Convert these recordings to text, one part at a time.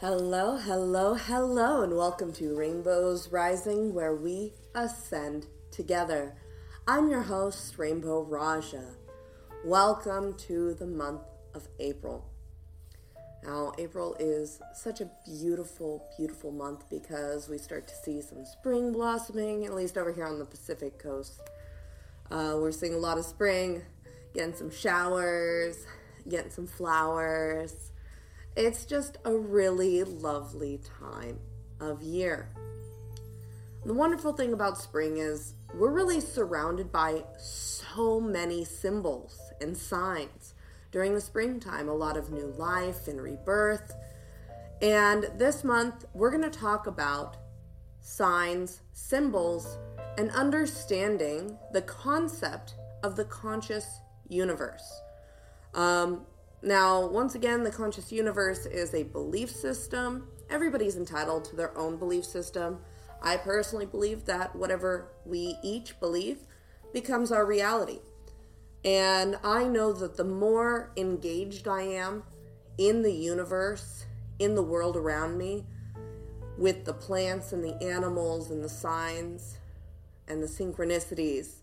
Hello, hello, hello, and welcome to Rainbows Rising, where we ascend together. I'm your host, Rainbow Raja. Welcome to the month of April. Now, April is such a beautiful, beautiful month because we start to see some spring blossoming, at least over here on the Pacific coast. Uh, we're seeing a lot of spring, getting some showers, getting some flowers. It's just a really lovely time of year. The wonderful thing about spring is we're really surrounded by so many symbols and signs. During the springtime, a lot of new life and rebirth. And this month, we're going to talk about signs, symbols, and understanding the concept of the conscious universe. Um, now, once again, the conscious universe is a belief system. Everybody's entitled to their own belief system. I personally believe that whatever we each believe becomes our reality. And I know that the more engaged I am in the universe, in the world around me, with the plants and the animals and the signs and the synchronicities,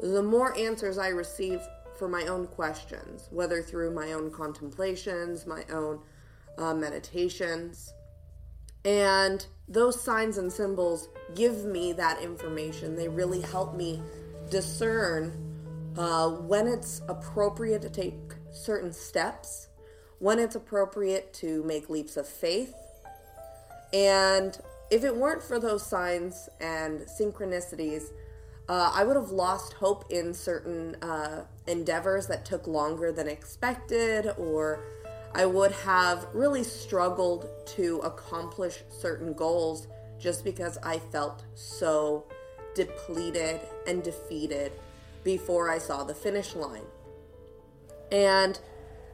the more answers I receive for my own questions, whether through my own contemplations, my own uh, meditations. And those signs and symbols give me that information. They really help me discern uh, when it's appropriate to take certain steps, when it's appropriate to make leaps of faith. And if it weren't for those signs and synchronicities, uh, I would have lost hope in certain uh, endeavors that took longer than expected, or I would have really struggled to accomplish certain goals just because I felt so depleted and defeated before I saw the finish line. And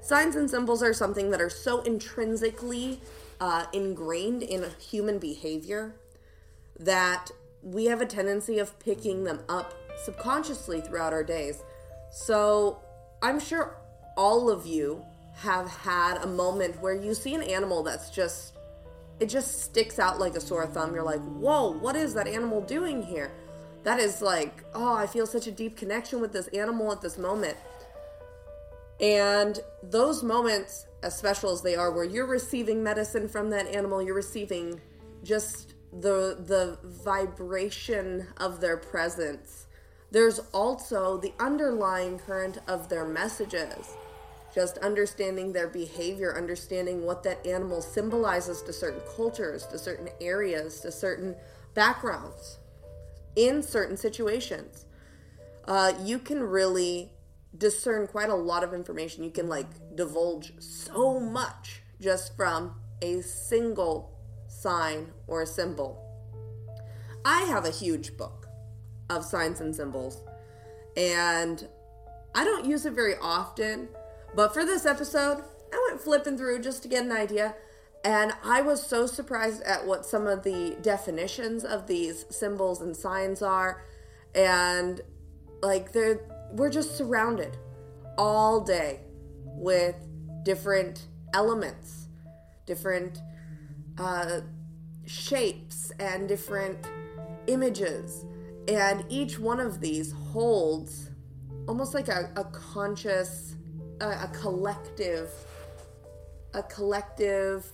signs and symbols are something that are so intrinsically uh, ingrained in human behavior that we have a tendency of picking them up subconsciously throughout our days. So I'm sure all of you have had a moment where you see an animal that's just it just sticks out like a sore thumb. You're like, whoa, what is that animal doing here? That is like, oh, I feel such a deep connection with this animal at this moment. And those moments, as special as they are, where you're receiving medicine from that animal, you're receiving just the the vibration of their presence. There's also the underlying current of their messages. Just understanding their behavior, understanding what that animal symbolizes to certain cultures, to certain areas, to certain backgrounds, in certain situations. Uh, you can really discern quite a lot of information. You can like divulge so much just from a single sign, or a symbol. I have a huge book of signs and symbols, and I don't use it very often, but for this episode, I went flipping through just to get an idea. And I was so surprised at what some of the definitions of these symbols and signs are. And like they're we're just surrounded all day with different elements, different uh, shapes and different images. And each one of these holds almost like a, a conscious, a, a collective, a collective,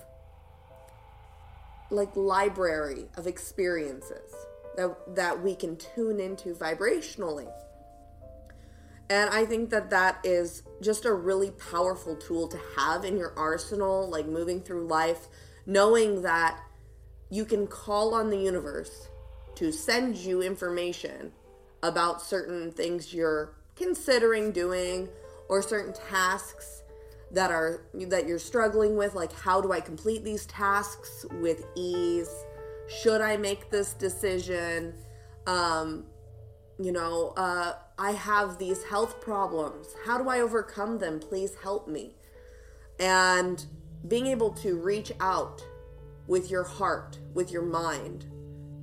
like library of experiences that, that we can tune into vibrationally. And I think that that is just a really powerful tool to have in your arsenal, like moving through life, knowing that you can call on the universe to send you information about certain things you're considering doing or certain tasks that are that you're struggling with like how do I complete these tasks with ease? Should I make this decision? Um you know uh I have these health problems. How do I overcome them? Please help me. And being able to reach out with your heart, with your mind,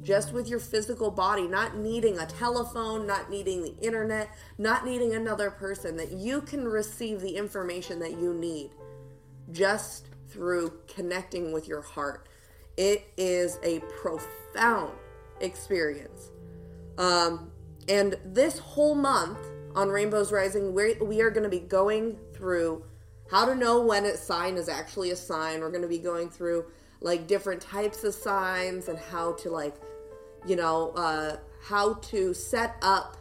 just with your physical body, not needing a telephone, not needing the internet, not needing another person, that you can receive the information that you need just through connecting with your heart. It is a profound experience. Um, and this whole month on Rainbows Rising, we we are going to be going through how to know when a sign is actually a sign. We're going to be going through like different types of signs and how to like, you know, uh, how to set up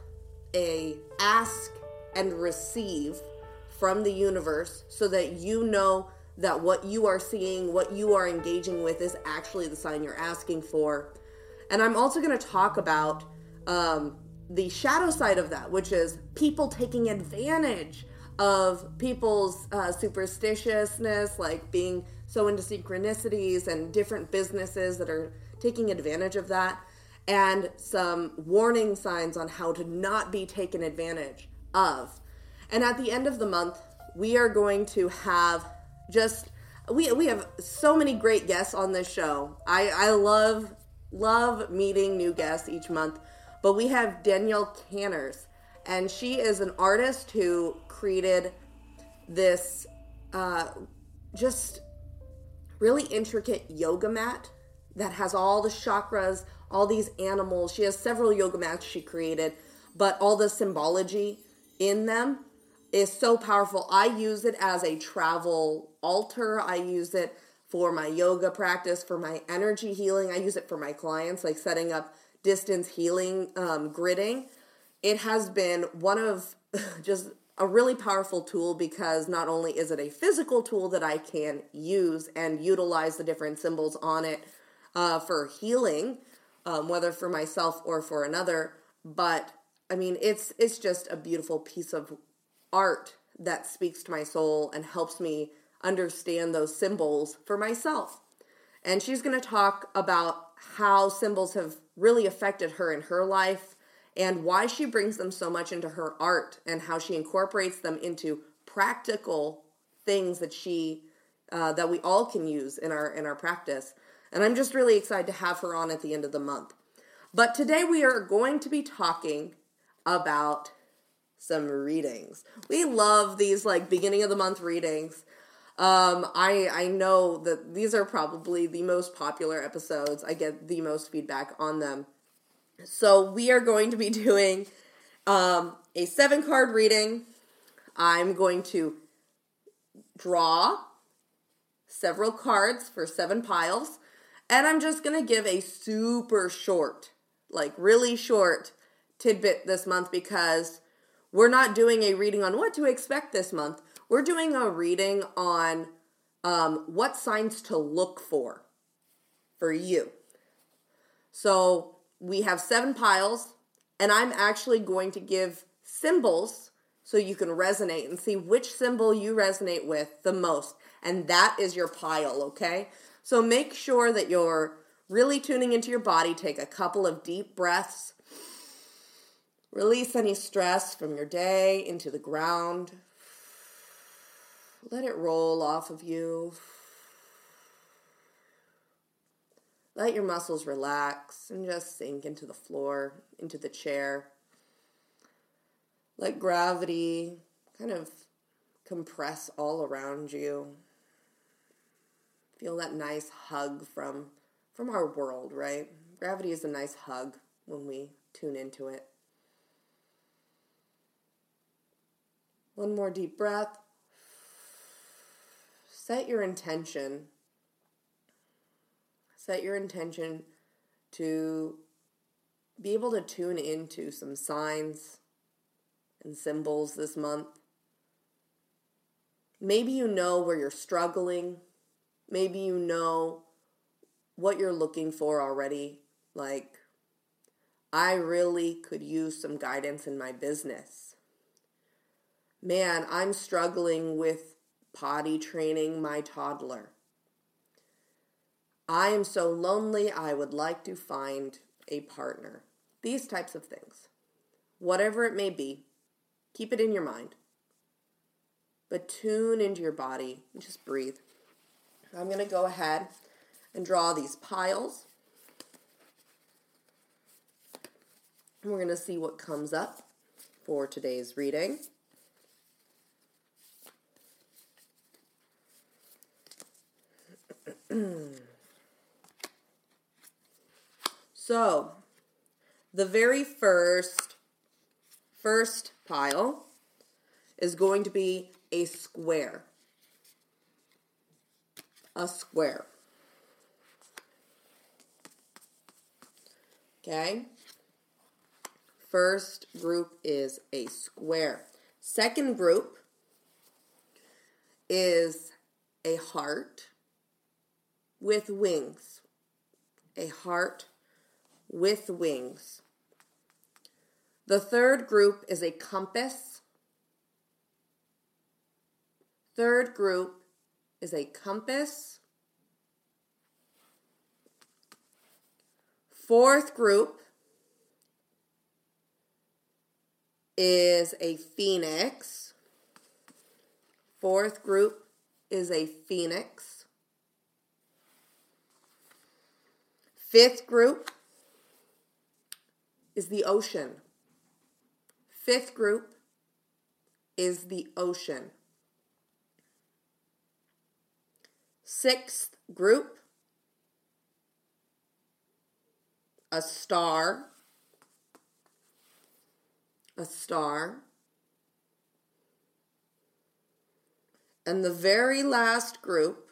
a ask and receive from the universe so that you know that what you are seeing, what you are engaging with is actually the sign you're asking for. And I'm also going to talk about um, the shadow side of that, which is people taking advantage of people's uh, superstitiousness, like being so into synchronicities and different businesses that are taking advantage of that, and some warning signs on how to not be taken advantage of. And at the end of the month, we are going to have just we we have so many great guests on this show. I I love love meeting new guests each month, but we have Danielle Canners, and she is an artist who created this uh, just really intricate yoga mat that has all the chakras, all these animals. She has several yoga mats she created, but all the symbology in them is so powerful. I use it as a travel altar. I use it for my yoga practice, for my energy healing. I use it for my clients, like setting up distance healing, um, gridding. It has been one of just a really powerful tool because not only is it a physical tool that I can use and utilize the different symbols on it uh, for healing, um, whether for myself or for another, but I mean, it's it's just a beautiful piece of art that speaks to my soul and helps me understand those symbols for myself. And she's going to talk about how symbols have really affected her in her life and why she brings them so much into her art and how she incorporates them into practical things that she uh, that we all can use in our in our practice. And I'm just really excited to have her on at the end of the month. But today we are going to be talking about some readings. We love these like beginning of the month readings. Um, I I know that these are probably the most popular episodes. I get the most feedback on them. So we are going to be doing um, a seven card reading. I'm going to draw several cards for seven piles, and I'm just going to give a super short, like really short tidbit this month because we're not doing a reading on what to expect this month. We're doing a reading on um, what signs to look for for you. So we have seven piles, and I'm actually going to give symbols so you can resonate and see which symbol you resonate with the most. And that is your pile, okay? So make sure that you're really tuning into your body. Take a couple of deep breaths Release any stress from your day into the ground. Let it roll off of you. Let your muscles relax and just sink into the floor, into the chair. Let gravity kind of compress all around you. Feel that nice hug from from our world, right? Gravity is a nice hug when we tune into it. One more deep breath. Set your intention. Set your intention to be able to tune into some signs and symbols this month. Maybe you know where you're struggling. Maybe you know what you're looking for already. Like, I really could use some guidance in my business man, I'm struggling with potty training my toddler. I am so lonely, I would like to find a partner. These types of things. Whatever it may be, keep it in your mind. But tune into your body and just breathe. I'm going to go ahead and draw these piles. we're going to see what comes up for today's reading. so, the very first first pile is going to be a square. A square. Okay? First group is a square. Second group is a heart with wings. A heart with wings. The third group is a compass. Third group is a compass. Fourth group is a phoenix. Fourth group is a phoenix. Fifth group is the ocean. Fifth group is the ocean. Sixth group, a star a star. And the very last group,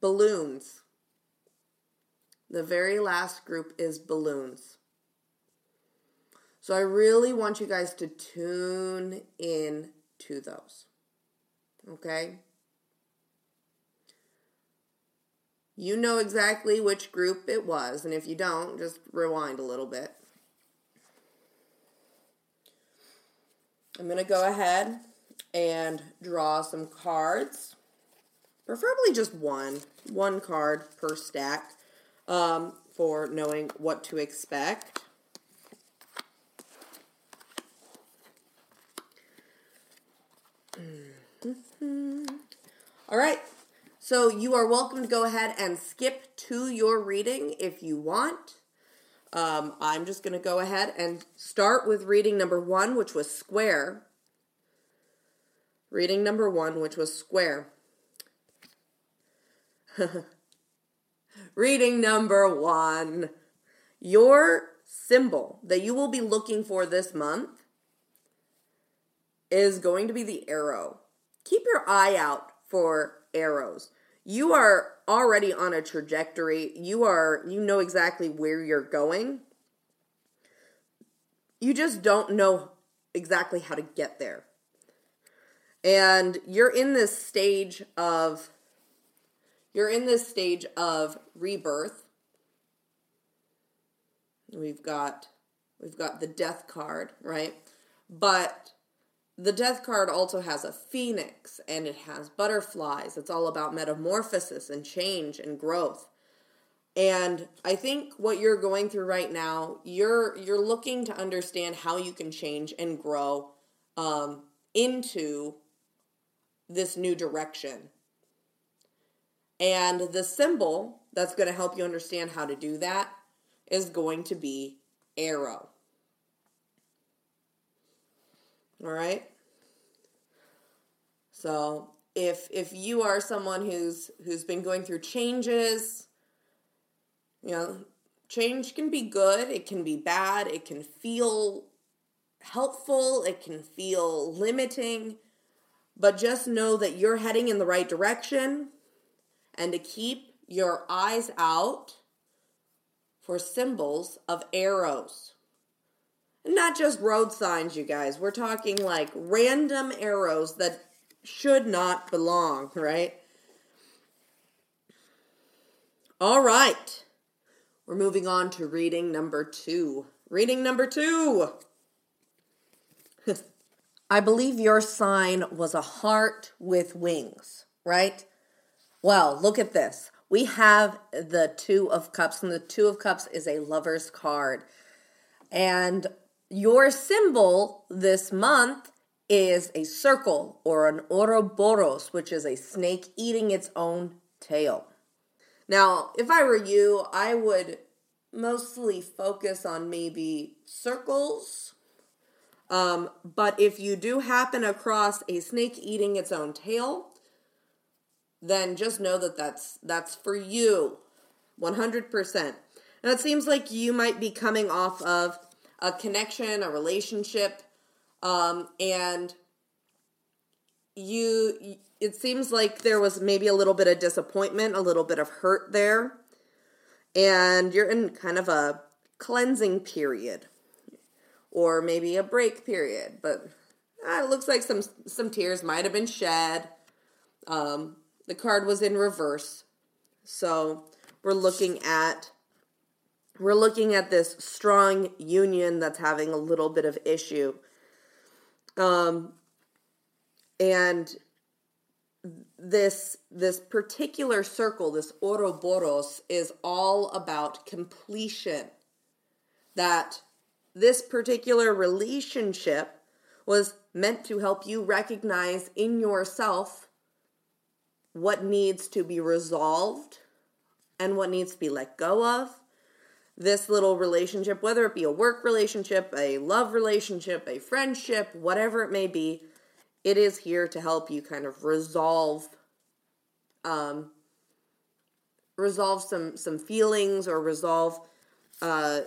balloons. The very last group is balloons. So I really want you guys to tune in to those. Okay? You know exactly which group it was, and if you don't, just rewind a little bit. I'm going to go ahead and draw some cards. Preferably just one. One card per stack um, for knowing what to expect. All right. So you are welcome to go ahead and skip to your reading if you want. Um, I'm just going to go ahead and start with reading number one, which was square. Reading number one, which was square. reading number one. Your symbol that you will be looking for this month is going to be the arrow. Keep your eye out for arrows you are already on a trajectory. You are you know exactly where you're going. You just don't know exactly how to get there. And you're in this stage of you're in this stage of rebirth. We've got we've got the death card, right? But the death card also has a phoenix and it has butterflies. It's all about metamorphosis and change and growth. And I think what you're going through right now, you're you're looking to understand how you can change and grow um, into this new direction. And the symbol that's going to help you understand how to do that is going to be arrow. All right? So, if if you are someone who's who's been going through changes, you know, change can be good, it can be bad, it can feel helpful, it can feel limiting, but just know that you're heading in the right direction and to keep your eyes out for symbols of arrows. Not just road signs, you guys. We're talking like random arrows that should not belong, right? All right. We're moving on to reading number two. Reading number two. I believe your sign was a heart with wings, right? Well, look at this. We have the Two of Cups, and the Two of Cups is a lover's card. And your symbol this month is a circle or an Ouroboros, which is a snake eating its own tail. Now, if I were you, I would mostly focus on maybe circles. Um, but if you do happen across a snake eating its own tail, then just know that that's that's for you. 100% now it seems like you might be coming off of a connection a relationship um, and you it seems like there was maybe a little bit of disappointment a little bit of hurt there and you're in kind of a cleansing period or maybe a break period but uh, it looks like some some tears might have been shed. Um, the card was in reverse so we're looking at we're looking at this strong union that's having a little bit of issue um, and this this particular circle, this Ouroboros, is all about completion. That this particular relationship was meant to help you recognize in yourself what needs to be resolved and what needs to be let go of. This little relationship, whether it be a work relationship, a love relationship, a friendship, whatever it may be, it is here to help you kind of resolve um, resolve some some feelings or resolve uh,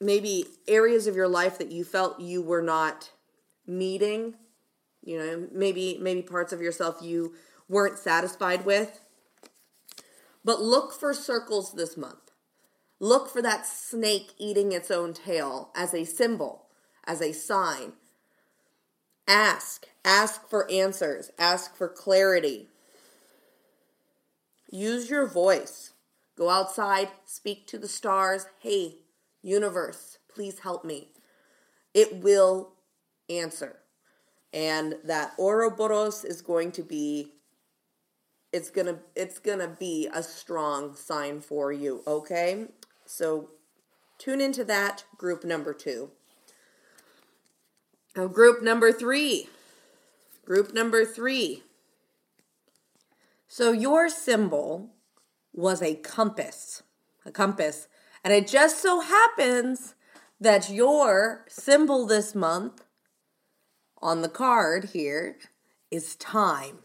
maybe areas of your life that you felt you were not meeting you know maybe maybe parts of yourself you weren't satisfied with but look for circles this month look for that snake eating its own tail as a symbol as a sign ask Ask for answers, ask for clarity. Use your voice. Go outside, speak to the stars. Hey, universe, please help me. It will answer. And that Ouroboros is going to be it's going to it's going to be a strong sign for you, okay? So tune into that group number 2. Now group number 3 Group number three. So your symbol was a compass, a compass. And it just so happens that your symbol this month on the card here is time,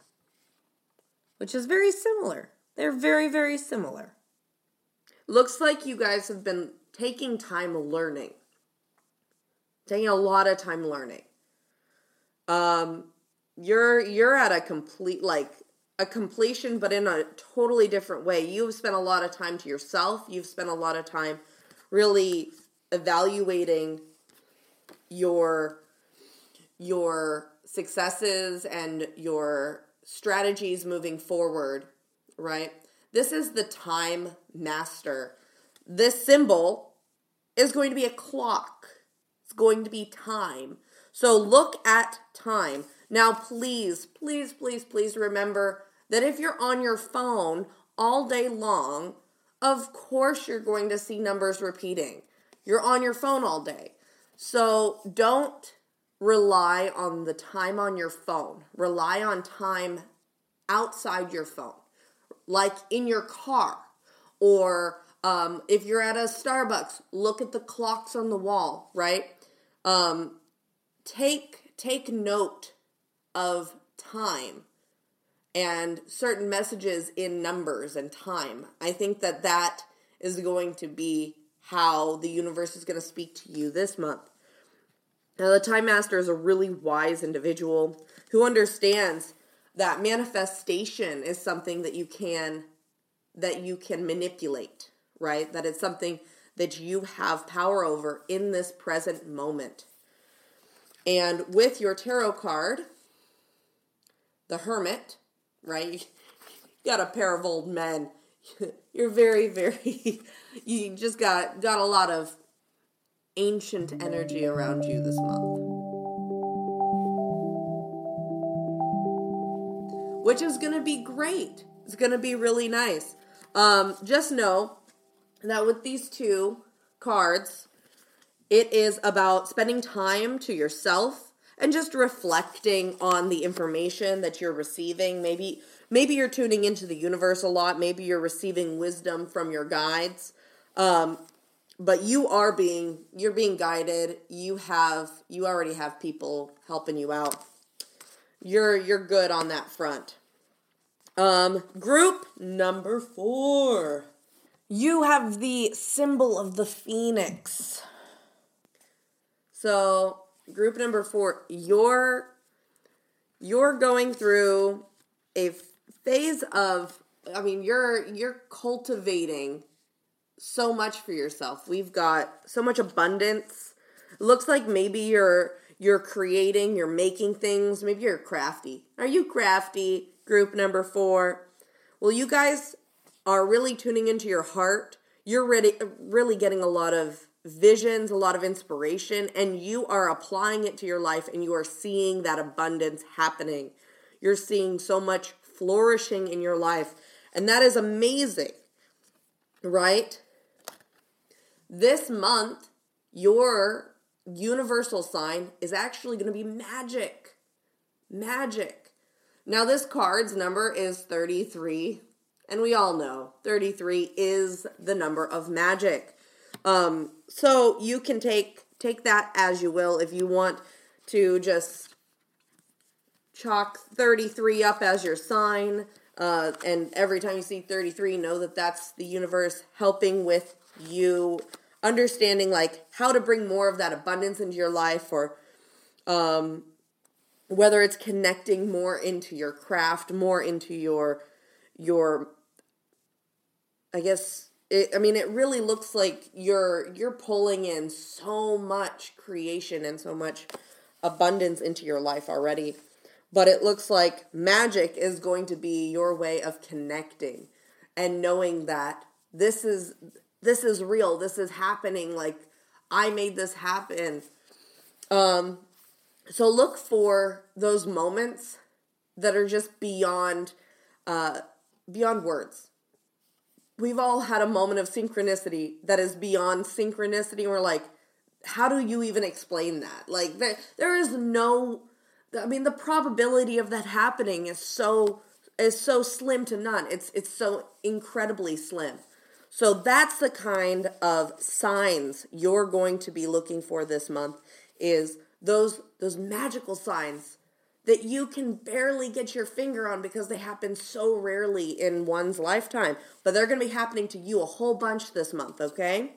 which is very similar. They're very, very similar. Looks like you guys have been taking time learning, taking a lot of time learning. Um, you're you're at a complete like a completion but in a totally different way you've spent a lot of time to yourself you've spent a lot of time really evaluating your your successes and your strategies moving forward right? This is the time master. This symbol is going to be a clock. It's going to be time. So look at time. Now, please, please, please, please remember that if you're on your phone all day long, of course you're going to see numbers repeating. You're on your phone all day. So don't rely on the time on your phone. Rely on time outside your phone, like in your car, or um, if you're at a Starbucks, look at the clocks on the wall, right? Um, take take note of time and certain messages in numbers and time. I think that that is going to be how the universe is going to speak to you this month. Now, the Time Master is a really wise individual who understands that manifestation is something that you can that you can manipulate, right? That it's something that you have power over in this present moment. And with your tarot card, the hermit, right? You got a pair of old men. You're very, very. You just got got a lot of ancient energy around you this month, which is gonna be great. It's gonna be really nice. Um, just know that with these two cards, it is about spending time to yourself and just reflecting on the information that you're receiving. Maybe maybe you're tuning into the universe a lot. Maybe you're receiving wisdom from your guides. Um, but you are being you're being guided. You have you already have people helping you out. You're you're good on that front. Um, group number four. You have the symbol of the phoenix. So, group number four, you're you're going through a phase of I mean, you're you're cultivating so much for yourself. We've got so much abundance. It looks like maybe you're you're creating, you're making things, maybe you're crafty. Are you crafty? Group number 4. Well, you guys are really tuning into your heart. You're really really getting a lot of visions, a lot of inspiration, and you are applying it to your life and you are seeing that abundance happening. You're seeing so much flourishing in your life, and that is amazing, right? This month, your universal sign is actually going to be magic. Magic. Now, this card's number is 33, and we all know 33 is the number of magic. Um, so you can take take that as you will if you want to just chalk 33 up as your sign. Uh, and every time you see 33, know that that's the universe helping with you understanding like how to bring more of that abundance into your life or um, whether it's connecting more into your craft, more into your your I guess it, I mean, it really looks like you're you're pulling in so much creation and so much abundance into your life already. But it looks like magic is going to be your way of connecting and knowing that this is this is real. This is happening. Like I made this happen. Um, so look for those moments that are just beyond uh, beyond words we've all had a moment of synchronicity that is beyond synchronicity. we're like, how do you even explain that? Like, there, there is no, I mean, the probability of that happening is so is so slim to none. It's it's so incredibly slim. So that's the kind of signs you're going to be looking for this month is those those magical signs that you can barely get your finger on because they happen so rarely in one's lifetime. But they're going to be happening to you a whole bunch this month, okay?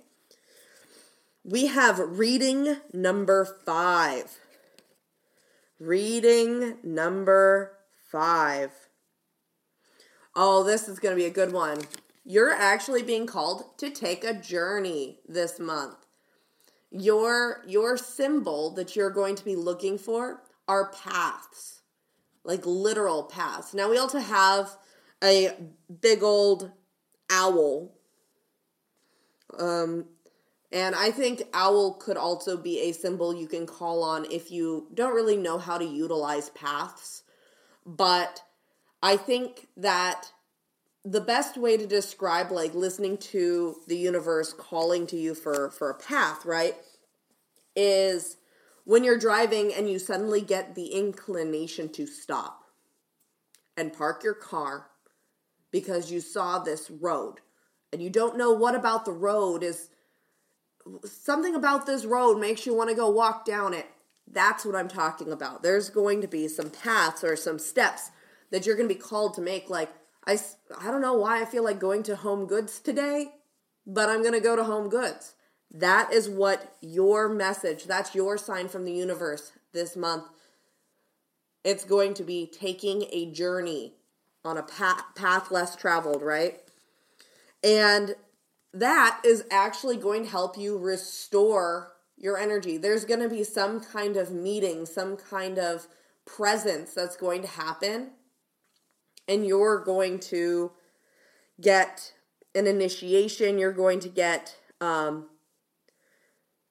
We have reading number five. Reading number five. Oh, this is going to be a good one. You're actually being called to take a journey this month. Your your symbol that you're going to be looking for are paths, like literal paths. Now we also have a big old owl. Um, and I think owl could also be a symbol you can call on if you don't really know how to utilize paths. But I think that the best way to describe like listening to the universe calling to you for for a path, right? Is when you're driving and you suddenly get the inclination to stop and park your car because you saw this road and you don't know what about the road is something about this road makes you want to go walk down it. That's what I'm talking about. There's going to be some paths or some steps that you're going to be called to make like I I don't know why I feel like going to Home Goods today, but I'm going to go to Home Goods. That is what your message, that's your sign from the universe this month. It's going to be taking a journey on a path, path less traveled, right? And that is actually going to help you restore your energy. There's going to be some kind of meeting, some kind of presence that's going to happen. And you're going to get an initiation. You're going to get um,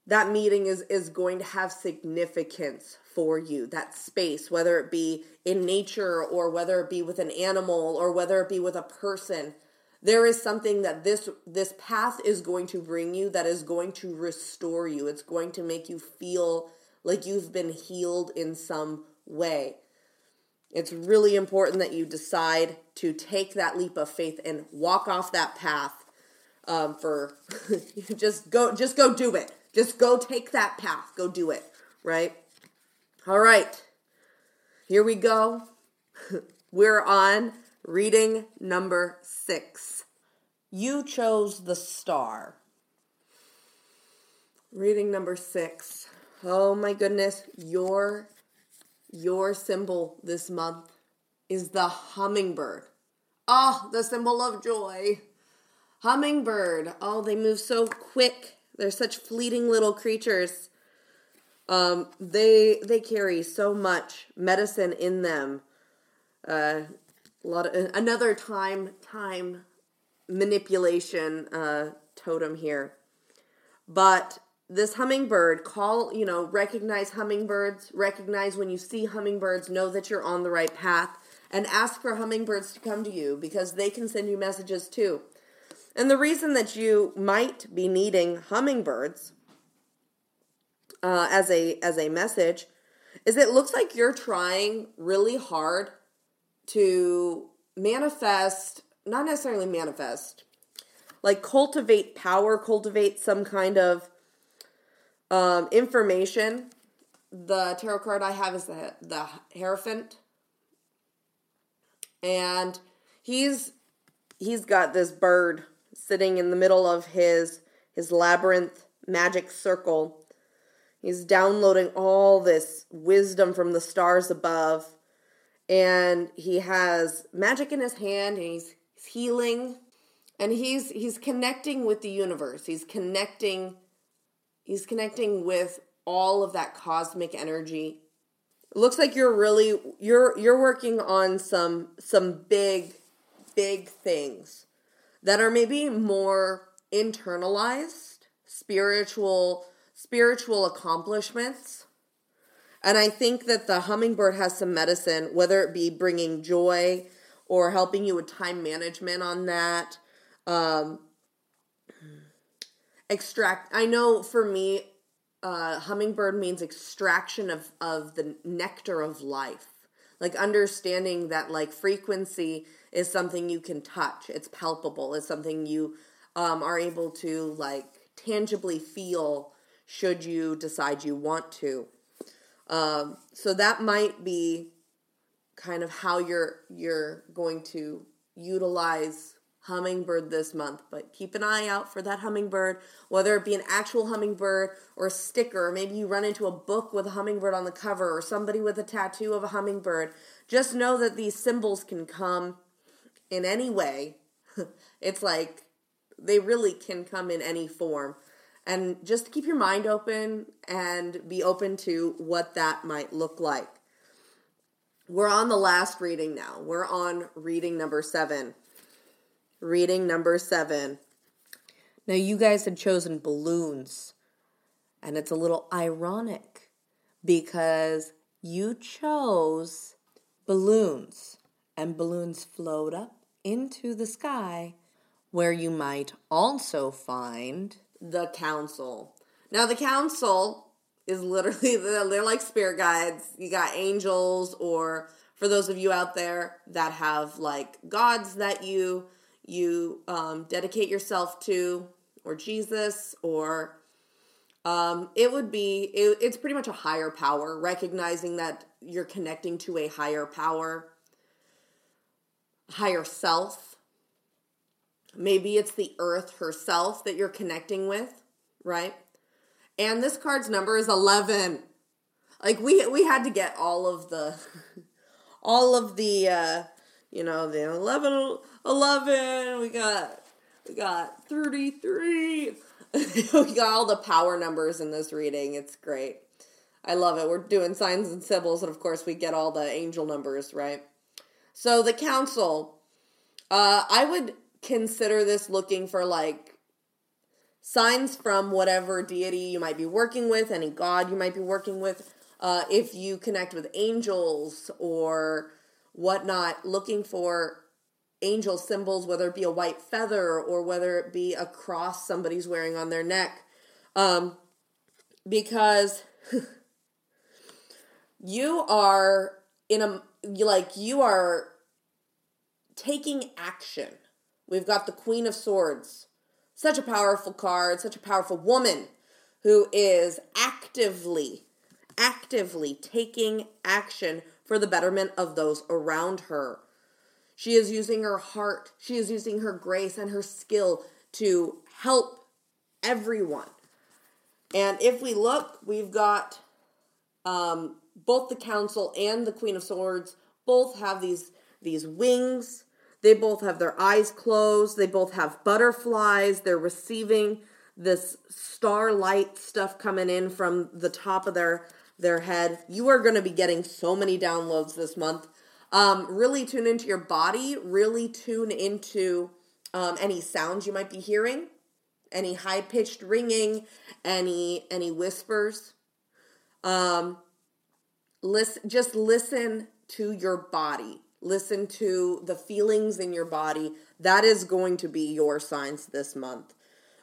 that meeting is is going to have significance for you that space whether it be in nature or whether it be with an animal or whether it be with a person there is something that this this path is going to bring you that is going to restore you it's going to make you feel like you've been healed in some way it's really important that you decide to take that leap of faith and walk off that path um, for just go just go do it just go take that path. Go do it, right? All right. Here we go. We're on Reading number six. You chose the star. Reading number six. Oh my goodness, your your symbol this month is the hummingbird. Ah, oh, the symbol of joy. Hummingbird. Oh, they move so quick. They're such fleeting little creatures. Um, they they carry so much medicine in them. Uh, a lot of another time time manipulation uh, totem here, but this hummingbird call you know recognize hummingbirds recognize when you see hummingbirds know that you're on the right path and ask for hummingbirds to come to you because they can send you messages too. And the reason that you might be needing hummingbirds uh, as a as a message is it looks like you're trying really hard to manifest not necessarily manifest like cultivate power cultivate some kind of um, information. The tarot card I have is the the Hierophant, and he's he's got this bird sitting in the middle of his his labyrinth magic circle. He's downloading all this wisdom from the stars above, and he has magic in his hand. And he's, he's healing, and he's he's connecting with the universe. He's connecting He's connecting with all of that cosmic energy. It looks like you're really you're you're working on some some big big things that are maybe more internalized, spiritual spiritual accomplishments. And I think that the hummingbird has some medicine, whether it be bringing joy or helping you with time management on that. Um, extract i know for me uh, hummingbird means extraction of of the nectar of life. Like understanding that like frequency is something you can touch. It's palpable. It's something you um, are able to like tangibly feel should you decide you want to. Um, so that might be kind of how you're you're going to utilize hummingbird this month, but keep an eye out for that hummingbird, whether it be an actual hummingbird or a sticker, or maybe you run into a book with a hummingbird on the cover or somebody with a tattoo of a hummingbird. Just know that these symbols can come in any way. it's like they really can come in any form. And just keep your mind open and be open to what that might look like. We're on the last reading now. We're on reading number seven reading number seven. Now, you guys had chosen balloons, and it's a little ironic because you chose balloons, and balloons float up into the sky where you might also find the council. Now, the council is literally, they're like spirit guides. You got angels, or for those of you out there that have like gods that you you um, dedicate yourself to, or Jesus, or um, it would be, it, it's pretty much a higher power, recognizing that you're connecting to a higher power, higher self. Maybe it's the earth herself that you're connecting with, right? And this card's number is 11. Like we we had to get all of the all of the uh you know, the 11 11, we got we got 33. we got all the power numbers in this reading. It's great. I love it. We're doing signs and symbols, and of course, we get all the angel numbers, right? So, the council, uh, I would consider this looking for like signs from whatever deity you might be working with, any god you might be working with. Uh, if you connect with angels or whatnot, looking for angel symbols, whether it be a white feather or whether it be a cross somebody's wearing on their neck. Um, because you are in a, like, you are taking action. We've got the Queen of Swords. Such a powerful card, such a powerful woman who is actively, actively taking action for the betterment of those around her She is using her heart, she is using her grace and her skill to help everyone. And if we look, we've got um, both the council and the Queen of Swords both have these these wings. They both have their eyes closed. They both have butterflies. They're receiving this starlight stuff coming in from the top of their their head. You are going to be getting so many downloads this month. Um, really tune into your body. Really tune into um, any sounds you might be hearing, any high pitched ringing, any any whispers. Um, listen, just listen to your body. Listen to the feelings in your body. That is going to be your signs this month.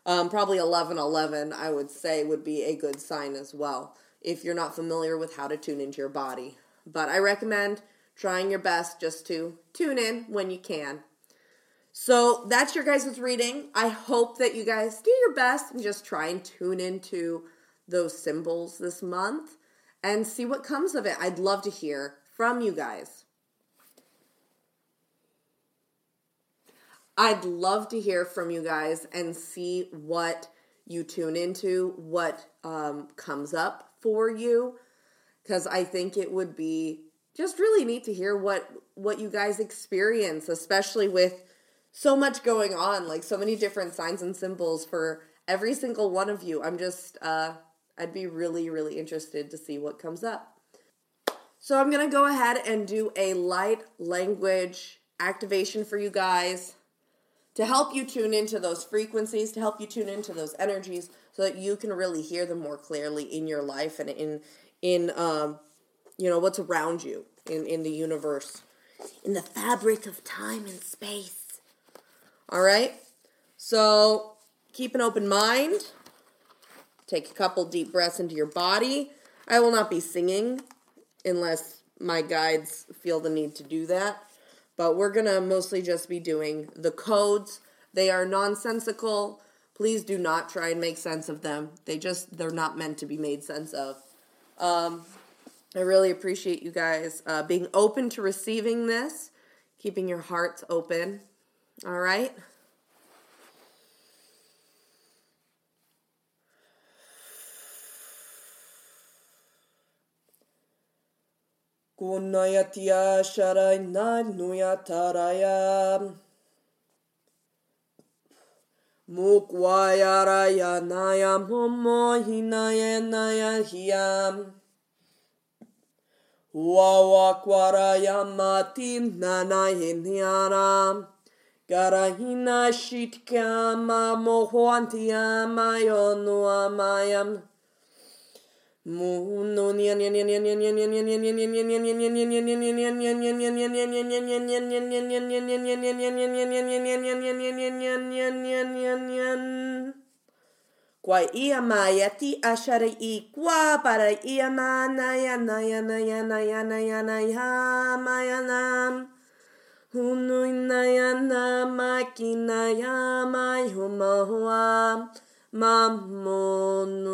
Um, probably 11 11, I would say, would be a good sign as well if you're not familiar with how to tune into your body. But I recommend trying your best just to tune in when you can. So that's your guys' reading. I hope that you guys do your best and just try and tune into those symbols this month and see what comes of it. I'd love to hear from you guys. I'd love to hear from you guys and see what you tune into, what um, comes up for you, because I think it would be just really neat to hear what what you guys experience, especially with so much going on, like so many different signs and symbols for every single one of you. I'm just uh, I'd be really really interested to see what comes up. So I'm going to go ahead and do a light language activation for you guys to help you tune into those frequencies, to help you tune into those energies so that you can really hear them more clearly in your life and in in um you know what's around you in in the universe, in the fabric of time and space. All right? So, keep an open mind. Take a couple deep breaths into your body. I will not be singing unless my guides feel the need to do that. But we're going to mostly just be doing the codes. They are nonsensical. Please do not try and make sense of them. They just, they're not meant to be made sense of. Um, I really appreciate you guys uh, being open to receiving this, keeping your hearts open. All right? Mukwayaraya Mukwayaranayam homo hinayenayahiyam. Wawakwarayamatim nanahinyaram. Garahina shitkama mohuantiamayonuamayam. Quaiamaayati ashari kwa para iamanayanayanayanayanayanayamayanam Hunuinayana makinayamai humahuam mamonoam.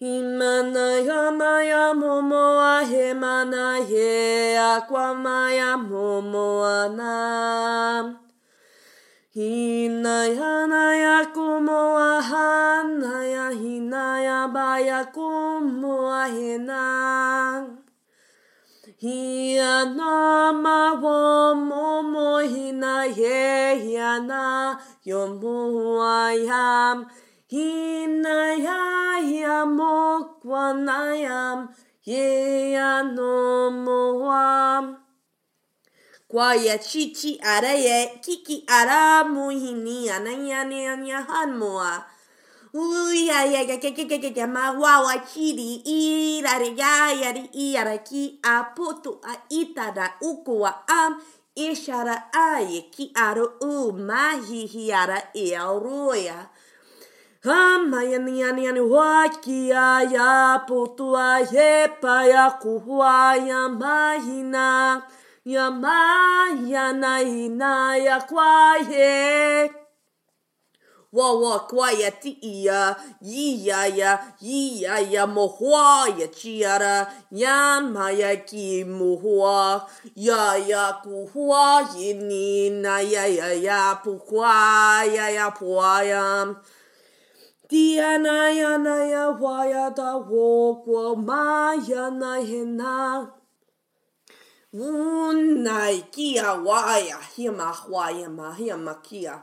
Himanaya maya momoa hemanaye aquamaya momoanam. Hinayanaya kumoa hanaya hinaya baya kumoa henang. Hiana ma wo momo hina ye hiana yo mo ayam. Hina ya ya mo kwanayam ye ya no moam. Kwaya chichi chi chi ara e ki ki ara mo hinae nae muhini anayane anyahan moa uy, ay, ay, ay, ay, ay, ay, ki a potu a ita aputu, uku ukua, am, ishara, ay, ki aro, u, mahi, hiara, eauroya. Hamayani yani yani potu a putua yepa ya kuhua ya mahina ya maya na ina ya kwaye wawa kwaya ya yiaya, yiaya mohwaya chiara, yamaya ki ya ya kuhua yini na ya ya ya yaya puayam. ya yana ya waya da wokwa maya na hena. Unai kia waya hima hwaya ma hima kia.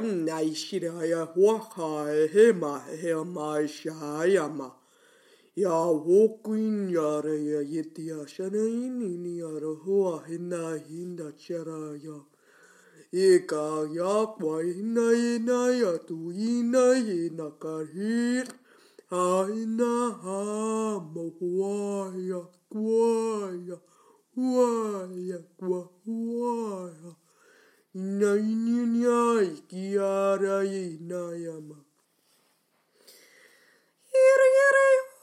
Nashiraya Waka Hema Hema Shayama Ya Wokin Yaraya Yitia Shanain Yarahua Hina Hinda Charaya Eka Yakwa Hina Yinaya Tu Yina Yinakahir Aina Hama Waya Kwaya Waya Kwaya Nainyai kiarai nayama. Here, here,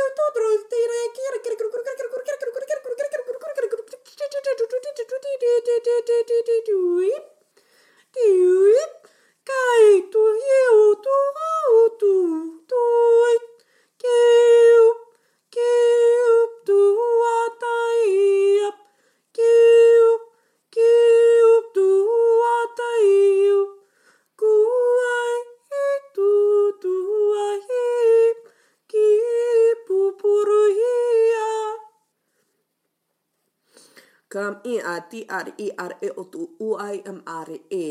Thank you. do Kam i a ti ar i ar e o tu u ai am are e.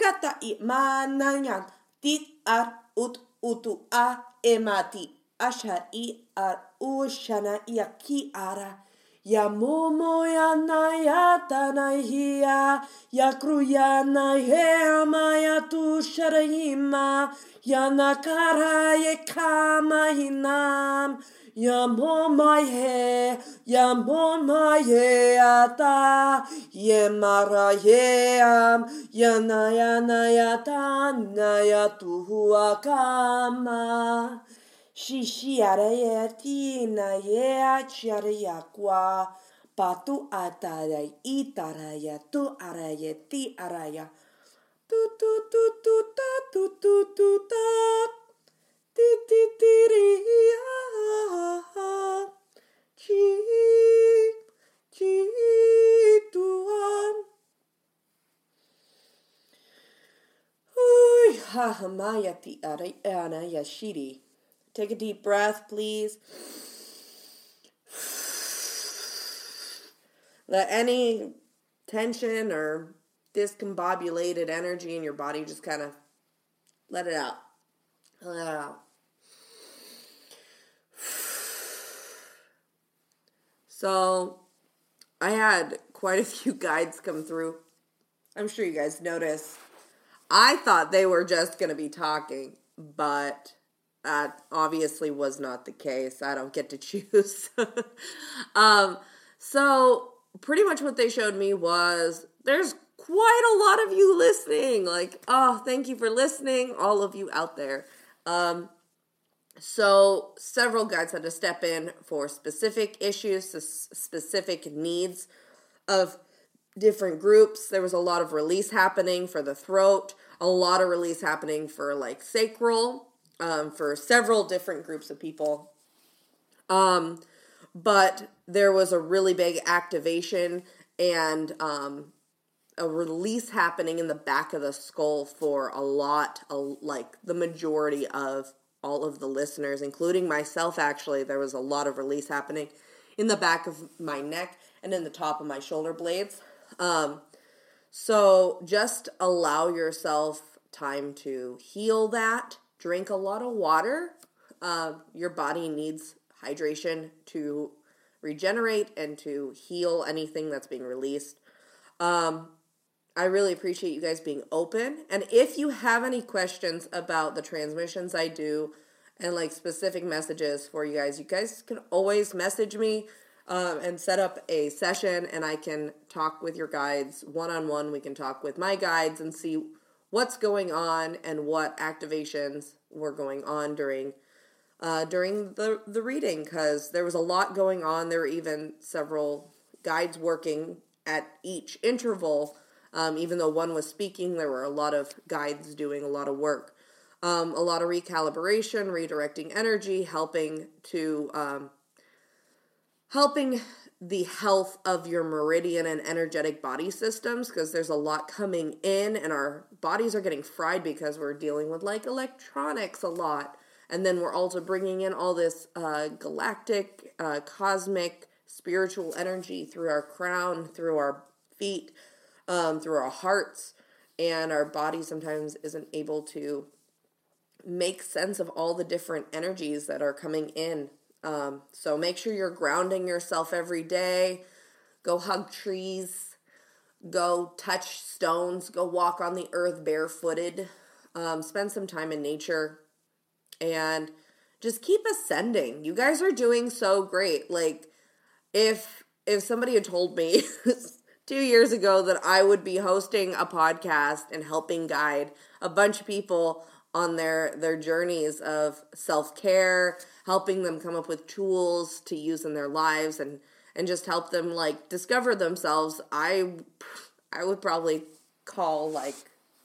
Kata i mananya ti ar ut utu a e mati. Ashar i ar u shana i a ki ara. Ya momo ya na ya tana hia. Ya kru ya na he ama ya tu sharahima. Ya na kara ye kama hinam. Ya mo mai he, ya mo mai he a ta, ye mara ye am, ya na ya na ya ta, na ya tuhu a kama. Si si are ye a ti, a kwa, pa tu a i ta tu a ti araya. Tu tu tu tu ta, tu tu tu ta, tu. Take a deep breath, please. Let any tension or discombobulated energy in your body just kind of let it out. So, I had quite a few guides come through. I'm sure you guys noticed. I thought they were just going to be talking, but that obviously was not the case. I don't get to choose. um, so, pretty much what they showed me was there's quite a lot of you listening. Like, oh, thank you for listening, all of you out there. Um, so, several guides had to step in for specific issues, specific needs of different groups. There was a lot of release happening for the throat, a lot of release happening for like sacral, um, for several different groups of people. Um, but there was a really big activation and um, a release happening in the back of the skull for a lot, a, like the majority of all of the listeners, including myself, actually, there was a lot of release happening in the back of my neck and in the top of my shoulder blades. Um, so just allow yourself time to heal that. Drink a lot of water. Uh, your body needs hydration to regenerate and to heal anything that's being released. Um, I really appreciate you guys being open. And if you have any questions about the transmissions I do and like specific messages for you guys, you guys can always message me um, and set up a session and I can talk with your guides one on one. We can talk with my guides and see what's going on and what activations were going on during uh, during the the reading because there was a lot going on. There were even several guides working at each interval um, even though one was speaking, there were a lot of guides doing a lot of work. Um, a lot of recalibration, redirecting energy, helping to um, helping the health of your meridian and energetic body systems because there's a lot coming in and our bodies are getting fried because we're dealing with like electronics a lot and then we're also bringing in all this uh, galactic uh, cosmic spiritual energy through our crown through our feet um, through our hearts, and our body sometimes isn't able to make sense of all the different energies that are coming in. Um, so make sure you're grounding yourself every day. Go hug trees. Go touch stones. Go walk on the earth barefooted. Um, spend some time in nature. And just keep ascending. You guys are doing so great. Like, if if somebody had told me two years ago that I would be hosting a podcast and helping guide a bunch of people on their their journeys of self-care, helping them come up with tools to use in their lives and and just help them like discover themselves. I I would probably call like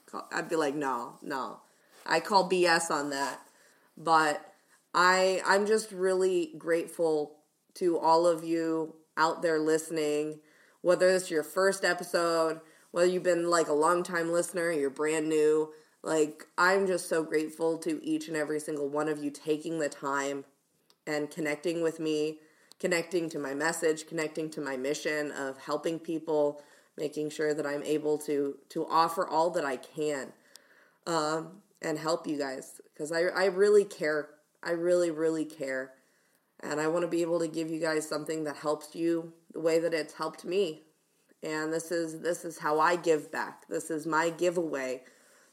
call, I'd be like no, no. I call BS on that. But I I'm just really grateful to all of you out there listening whether it's your first episode, whether you've been like a long time listener, you're brand new. Like, I'm just so grateful to each and every single one of you taking the time and connecting with me, connecting to my message, connecting to my mission of helping people, making sure that I'm able to to offer all that I can um, and help you guys because I, I really care. I really, really care. And I want to be able to give you guys something that helps you the way that it's helped me. And this is this is how I give back. This is my giveaway.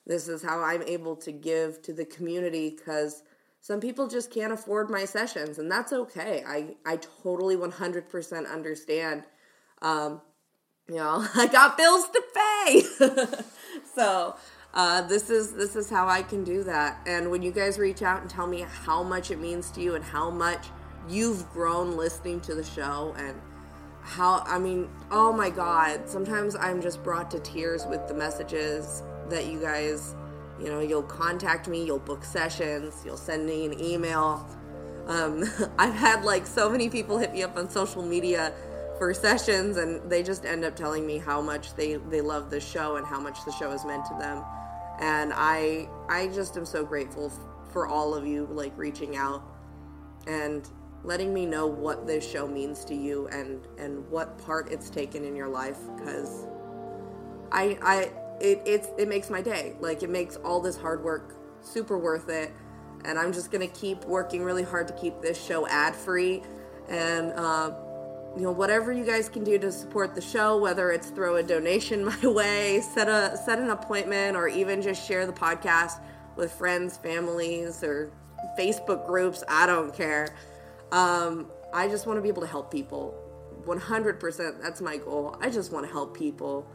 This is how I'm able to give to the community cuz some people just can't afford my sessions and that's okay. I I totally 100% understand. Um you know, I got bills to pay. so, uh, this is this is how I can do that. And when you guys reach out and tell me how much it means to you and how much you've grown listening to the show and how I mean, oh my god, sometimes I'm just brought to tears with the messages that you guys, you know, you'll contact me, you'll book sessions, you'll send me an email. Um, I've had like so many people hit me up on social media for sessions and they just end up telling me how much they they love the show and how much the show has meant to them And I I just am so grateful for all of you like reaching out and letting me know what this show means to you and and what part it's taken in your life because I I it it's it makes my day. Like it makes all this hard work super worth it. And I'm just gonna keep working really hard to keep this show ad free and uh, you know whatever you guys can do to support the show whether it's throw a donation my way set a set an appointment or even just share the podcast with friends families or facebook groups i don't care um, i just want to be able to help people. 100% that's my goal. I just want to help people.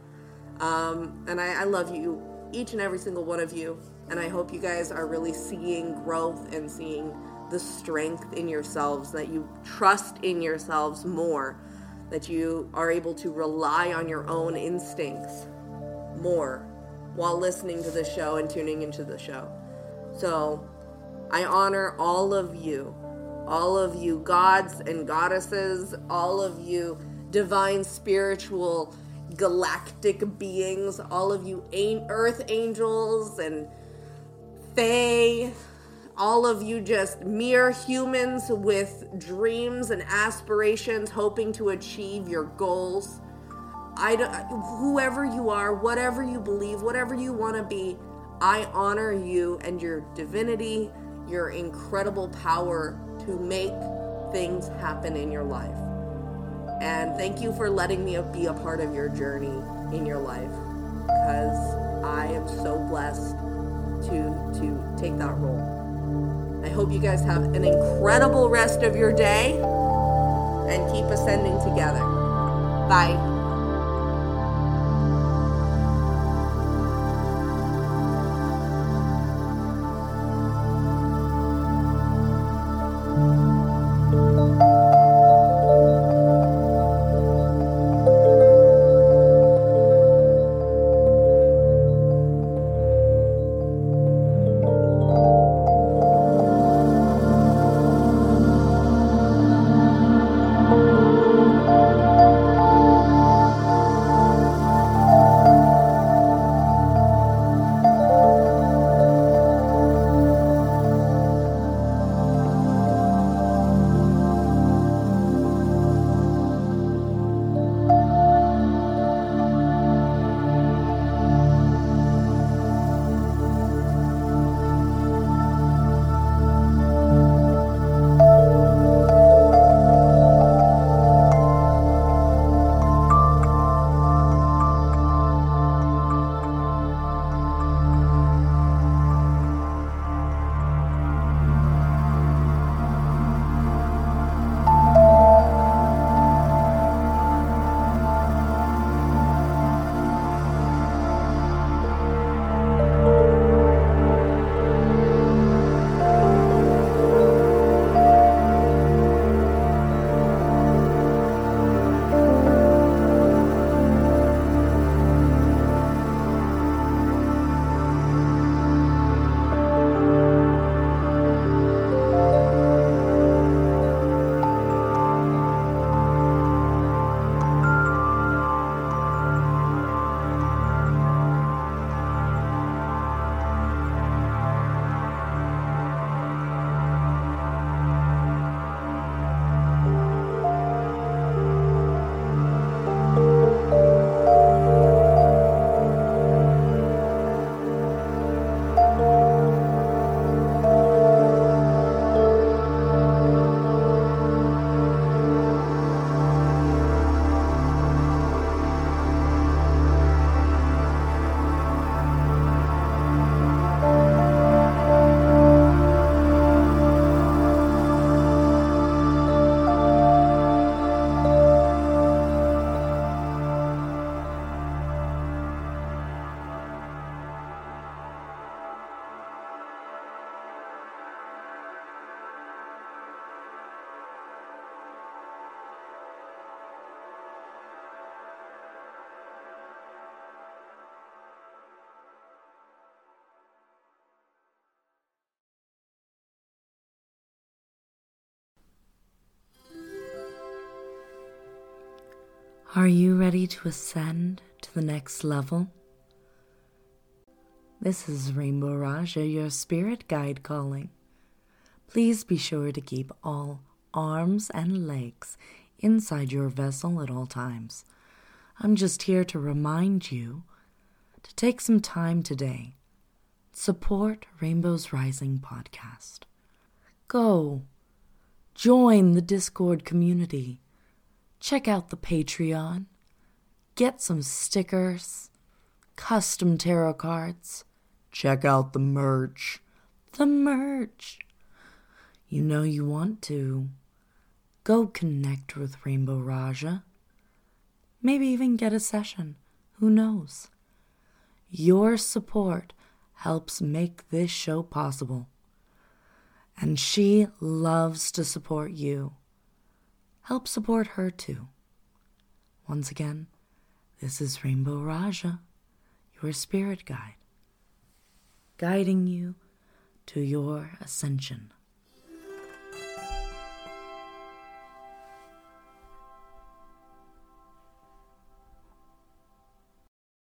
Um, and I, I love you each and every single one of you. And i hope you guys are really seeing growth and seeing the strength in yourselves, that you trust in yourselves more, that you are able to rely on your own instincts more while listening to the show and tuning into the show. So I honor all of you, all of you gods and goddesses, all of you divine spiritual galactic beings, all of you earth angels and fae all of you just mere humans with dreams and aspirations hoping to achieve your goals. I don't, whoever you are, whatever you believe, whatever you want to be, I honor you and your divinity, your incredible power to make things happen in your life. And thank you for letting me be a part of your journey in your life because I am so blessed to to take that role. I hope you guys have an incredible rest of your day and keep ascending together. Bye. Are you ready to ascend to the next level? This is Rainbow Raja, your spirit guide calling. Please be sure to keep all arms and legs inside your vessel at all times. I'm just here to remind you to take some time today. Support Rainbows Rising podcast. Go. Join the Discord community. Check out the Patreon. Get some stickers, custom tarot cards. Check out the merch. The merch. You know you want to. Go connect with Rainbow Raja. Maybe even get a session. Who knows? Your support helps make this show possible. And she loves to support you. Help support her too. Once again, this is Rainbow Raja, your spirit guide, guiding you to your ascension.